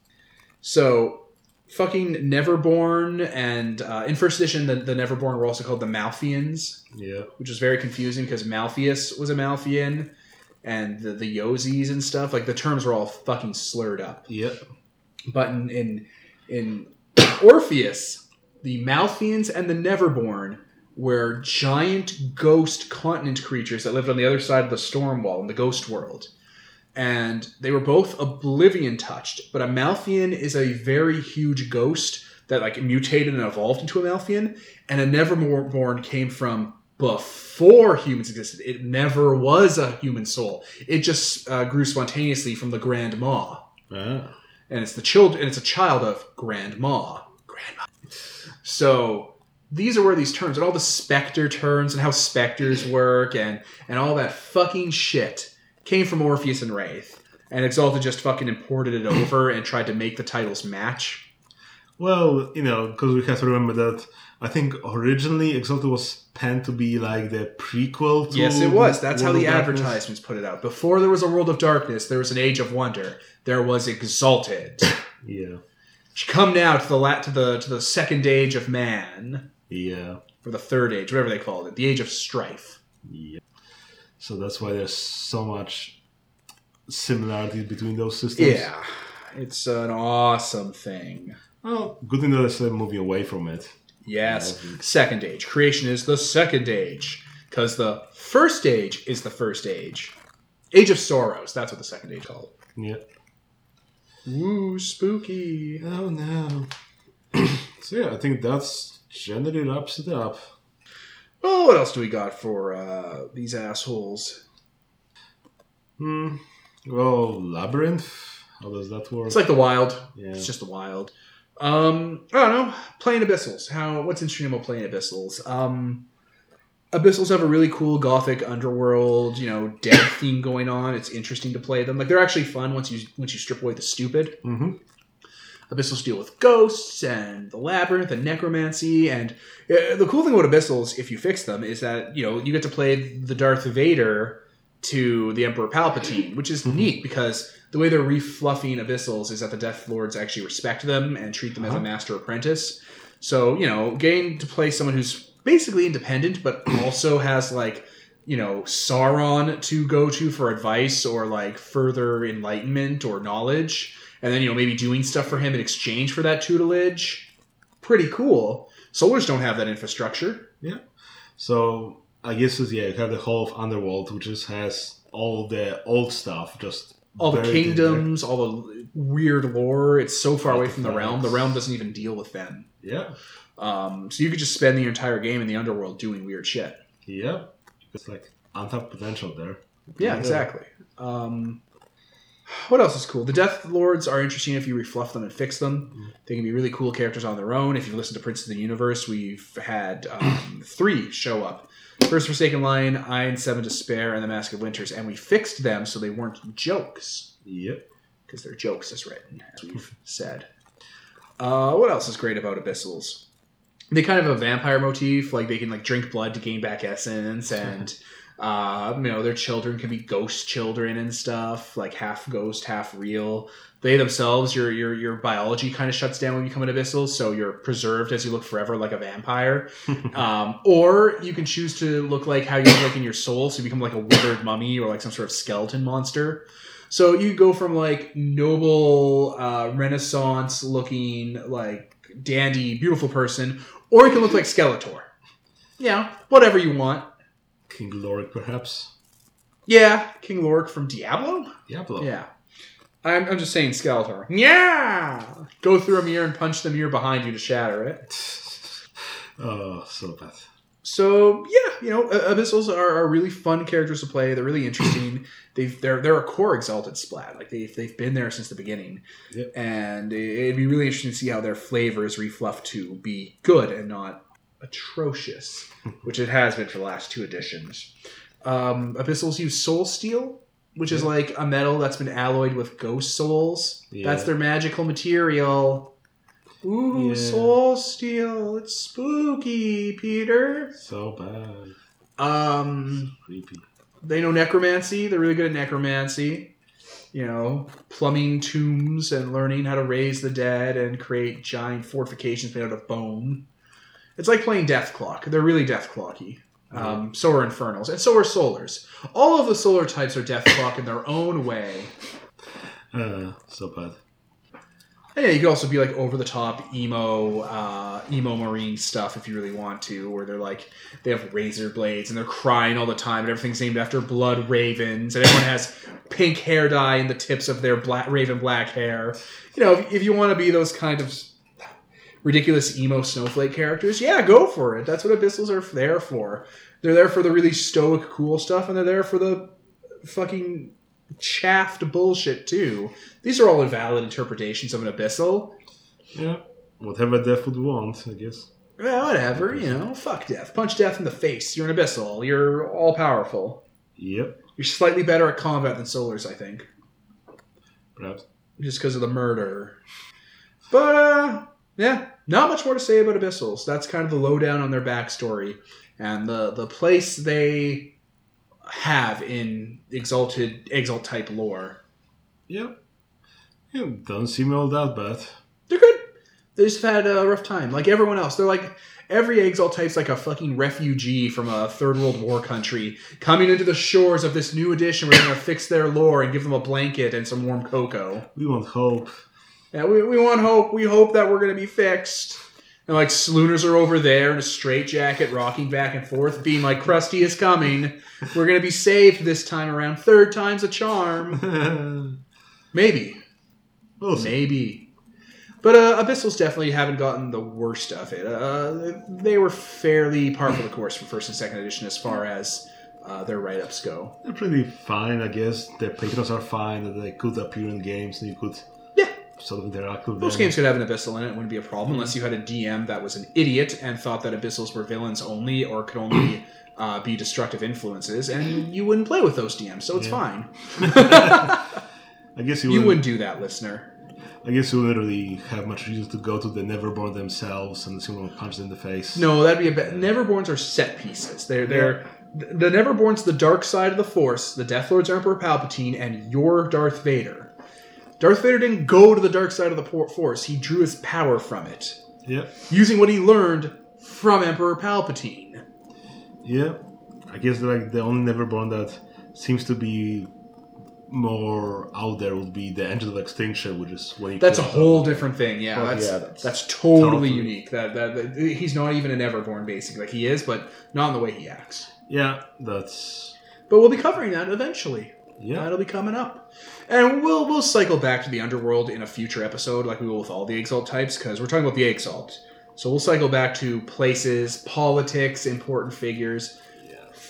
So fucking Neverborn and uh, in first edition the, the Neverborn were also called the Malfeans, yeah, which was very confusing because Malfeas was a Malfean and the, the Yozis and stuff. Like the terms were all fucking slurred up. yeah, But in in, in Orpheus, the Malfeans and the Neverborn were giant ghost continent creatures that lived on the other side of the storm wall in the ghost world. And they were both oblivion touched, but a Malfean is a very huge ghost that like mutated and evolved into a Malfean, and a Neverborn came from before humans existed. It never was a human soul. It just uh, grew spontaneously from the Grand Maw ah, and it's the child and it's a child of grandma grandma so these are where these terms and all the specter terms and how specters work and and all that fucking shit came from orpheus and wraith and exalted just fucking imported it over and tried to make the titles match Well, you know, because we have to remember that I think originally Exalted was penned to be like the prequel to yes it was that's how the advertisements put it out before there was a world of darkness there was an age of wonder there was exalted Yeah. come now to the la- to the to the second age of man, Yeah. or the third age, whatever they called it, the age of strife. Yeah. So that's why there's so much similarities between those systems. Yeah, it's an awesome thing. Well, good thing that they're moving away from it. Yes, Yeah. second age. Creation is the second age because the first age is the first age. Age of Sorrows. That's what the second age called. Yeah. Ooh, spooky. Oh no. so yeah, I think that's generally wraps it up. Oh, what else do we got for uh, these assholes? Hmm. Well, labyrinth. How does that work? It's like the wild. yeah. It's just the wild. Um, I don't know. Playing abyssals. How? What's interesting about playing abyssals? Um, abyssals have a really cool gothic underworld, you know, dead theme going on. It's interesting to play them. Like they're actually fun once you once you strip away the stupid. hmm Abyssals deal with ghosts and the labyrinth and necromancy. And uh, the cool thing about abyssals, if you fix them, is that you know you get to play the Darth Vader to the Emperor Palpatine, which is Mhm. neat because the way they're refluffing abyssals is that the Death Lords actually respect them and treat them as a Uh-huh. master apprentice. So you know, getting to play someone who's basically independent, but also has like you know Sauron to go to for advice or like further enlightenment or knowledge, and then you know maybe doing stuff for him in exchange for that tutelage. Pretty cool. Solars don't have that infrastructure. Yeah. So I guess yeah, you have the whole of Underworld, which just has all the old stuff, just All the buried in there. kingdoms, all the weird lore. It's so far away from the realm. The realm doesn't even deal with them. Yeah, Um, so you could just spend the entire game in the underworld doing weird shit. yeah. It's like untapped potential there. Yeah, exactly. Um, what else is cool? The Death Lords are interesting if you refluff them and fix them. They can be really cool characters on their own. If you listen to Prince of the Universe, we've had um, three show up. First Forsaken Lion, Eye and Seven Despair, and the Mask of Winters, and we fixed them so they weren't jokes. Yep. because they're jokes as written, as we've said. Uh, what else is great about abyssals? They kind of have a vampire motif, like they can like drink blood to gain back essence, and uh, you know their children can be ghost children and stuff, like half ghost, half real. They themselves, your your your biology kind of shuts down when you become an abyssal, so you're preserved as you look forever like a vampire. um, or you can choose to look like how you look in your soul, so you become like a withered mummy or like some sort of skeleton monster. So you go from like noble, uh, Renaissance looking, like dandy, beautiful person, or you can look like Skeletor. Yeah, whatever you want. King Leoric, perhaps. Yeah, King Leoric from Diablo. Diablo. Yeah, I'm, I'm just saying Skeletor. Yeah, go through a mirror and punch the mirror behind you to shatter it. Oh, so bad. So yeah, you know, Abyssals are, are really fun characters to play. They're really interesting. They've they're they're a core exalted splat. Like they've they've been there since the beginning, Yep. and it'd be really interesting to see how their flavor is refluffed to be good and not atrocious, which it has been for the last two editions. Um, Abyssals use Soul Steel, which is like a metal that's been alloyed with ghost souls. Yeah. That's their magical material. Ooh, Yeah. Soul Steel! It's spooky, Peter. So bad. Um, Creepy. they know necromancy. They're really good at necromancy. You know, plumbing tombs and learning how to raise the dead and create giant fortifications made out of bone. It's like playing Dethklok. They're really Dethklocky. Um, so are Infernals, and so are Solars. All of the Solar types are Dethklok in their own way. Uh, so bad. And yeah, you could also be like over the top emo, uh, emo marine stuff if you really want to, where they're like they have razor blades and they're crying all the time, and everything's named after blood ravens, and everyone has pink hair dye in the tips of their black raven black hair. You know, if, if you want to be those kind of ridiculous emo snowflake characters, yeah, go for it. That's what abyssals are there for. They're there for the really stoic, cool stuff, and they're there for the fucking chaffed bullshit too. These are all invalid interpretations of an abyssal. Yeah. Whatever death would want, I guess. Well, whatever, you know, fuck death. Punch death in the face. You're an abyssal. You're all powerful. Yep. You're slightly better at combat than Solars, I think. Perhaps. Just because of the murder. But, uh, yeah, not much more to say about abyssals. That's kind of the lowdown on their backstory and the, the place they have in exalted, exalt type lore. Yep. Yeah, doesn't seem all that bad. They're good. They just had a rough time, like everyone else. They're like every Exalt type's like a fucking refugee from a third world war country coming into the shores of this new edition. We're gonna fix their lore and give them a blanket and some warm cocoa. We want hope. Yeah, we, we want hope. We hope that we're gonna be fixed. And like Slooners are over there in a straitjacket, rocking back and forth, being like, "Krusty is coming. We're gonna be saved this time around. Third time's a charm. Maybe, we'll maybe." But uh, Abyssals definitely haven't gotten the worst of it. Uh, they were fairly par for the course for first and second edition as far as uh, their write ups go. They're pretty fine, I guess. Their patrons are fine, that they could appear in games and you could Yeah, sort of interact with most games could have an Abyssal in it. It wouldn't be a problem unless you had a DM that was an idiot and thought that Abyssals were villains only or could only uh, be destructive influences, and you wouldn't play with those DMs, so it's Yeah. fine. I guess you, You wouldn't, do that, listener. I guess you wouldn't have much reason to go to the Neverborn themselves and someone punch them in the face. No, that'd be a bit. Neverborns are set pieces. They're they're the Neverborns, the dark side of the Force. The Death Lords Emperor Palpatine, and your Darth Vader. Darth Vader didn't go to the dark side of the Force. He drew his power from it, Yeah, using what he learned from Emperor Palpatine. yeah. I guess like the only Neverborn that seems to be more out there would be the Angel of Extinction, which is when he That's a whole different thing. Yeah, that's, yeah, that's that's totally totally- unique. That, that that he's not even an Everborn, basically. Like he is, but not in the way he acts. Yeah, that's But we'll be covering that eventually. Yeah. That'll be coming up, and we'll we'll cycle back to the underworld in a future episode, like we will with all the exalt types, because we're talking about the exalt. So we'll cycle back to places, politics, important figures,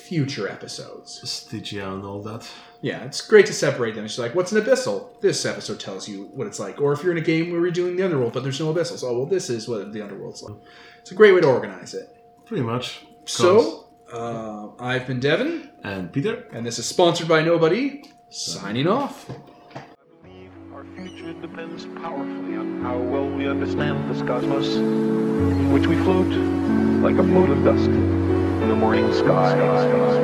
future episodes. Stygia and all that. Yeah, it's great to separate them. It's like, what's an abyssal? This episode tells you what it's like. Or if you're in a game where we're doing the underworld, but there's no abyssals, oh well, this is what the underworld's like. It's a great way to organize it. Pretty much. So, uh, I've been Devin, And Peter? and this is sponsored by Nobody. Signing off. I believe our future depends powerfully on how well we understand this cosmos, in which we float like a mote of dust in the morning sky.